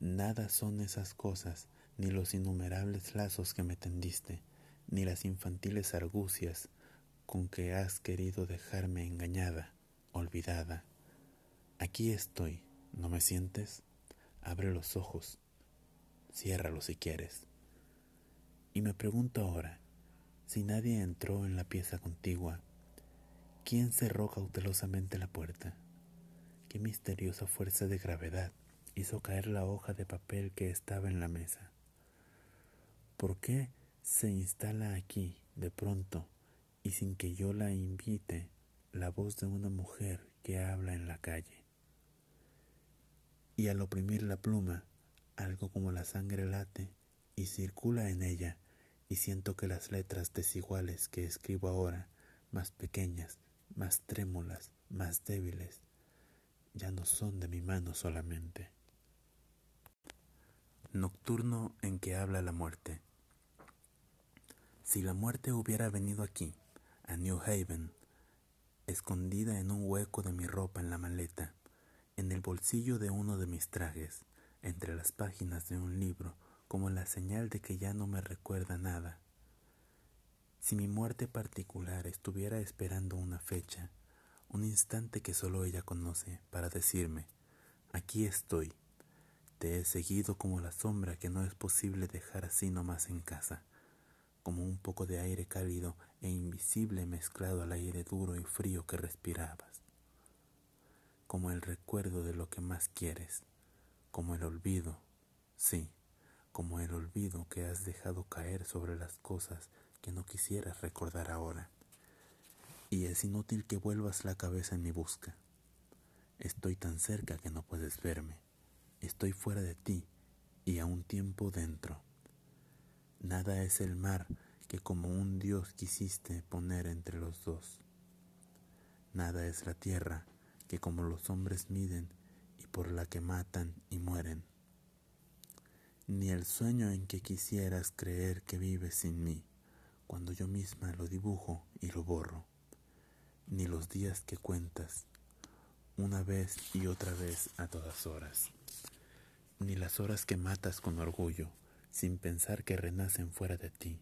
Nada son esas cosas, ni los innumerables lazos que me tendiste, ni las infantiles argucias con que has querido dejarme engañada, olvidada. Aquí estoy, ¿no me sientes? Abre los ojos, ciérralos si quieres. Y me pregunto ahora, si nadie entró en la pieza contigua, ¿quién cerró cautelosamente la puerta? ¿Qué misteriosa fuerza de gravedad hizo caer la hoja de papel que estaba en la mesa? ¿Por qué se instala aquí, de pronto, y sin que yo la invite, la voz de una mujer que habla en la calle? Y al oprimir la pluma, algo como la sangre late y circula en ella, y siento que las letras desiguales que escribo ahora, más pequeñas, más trémulas, más débiles, ya no son de mi mano solamente. Nocturno en que habla la muerte. Si la muerte hubiera venido aquí, a New Haven, escondida en un hueco de mi ropa en la maleta, en el bolsillo de uno de mis trajes, entre las páginas de un libro, como la señal de que ya no me recuerda nada. Si mi muerte particular estuviera esperando una fecha, un instante que solo ella conoce, para decirme, aquí estoy, te he seguido como la sombra que no es posible dejar así nomás en casa, como un poco de aire cálido e invisible mezclado al aire duro y frío que respirabas, como el recuerdo de lo que más quieres, como el olvido, sí, como el olvido que has dejado caer sobre las cosas que no quisieras recordar ahora. Y es inútil que vuelvas la cabeza en mi busca. Estoy tan cerca que no puedes verme. Estoy fuera de ti y a un tiempo dentro. Nada es el mar que como un Dios quisiste poner entre los dos. Nada es la tierra que como los hombres miden y por la que matan y mueren ni el sueño en que quisieras creer que vives sin mí, cuando yo misma lo dibujo y lo borro, ni los días que cuentas, una vez y otra vez a todas horas, ni las horas que matas con orgullo, sin pensar que renacen fuera de ti,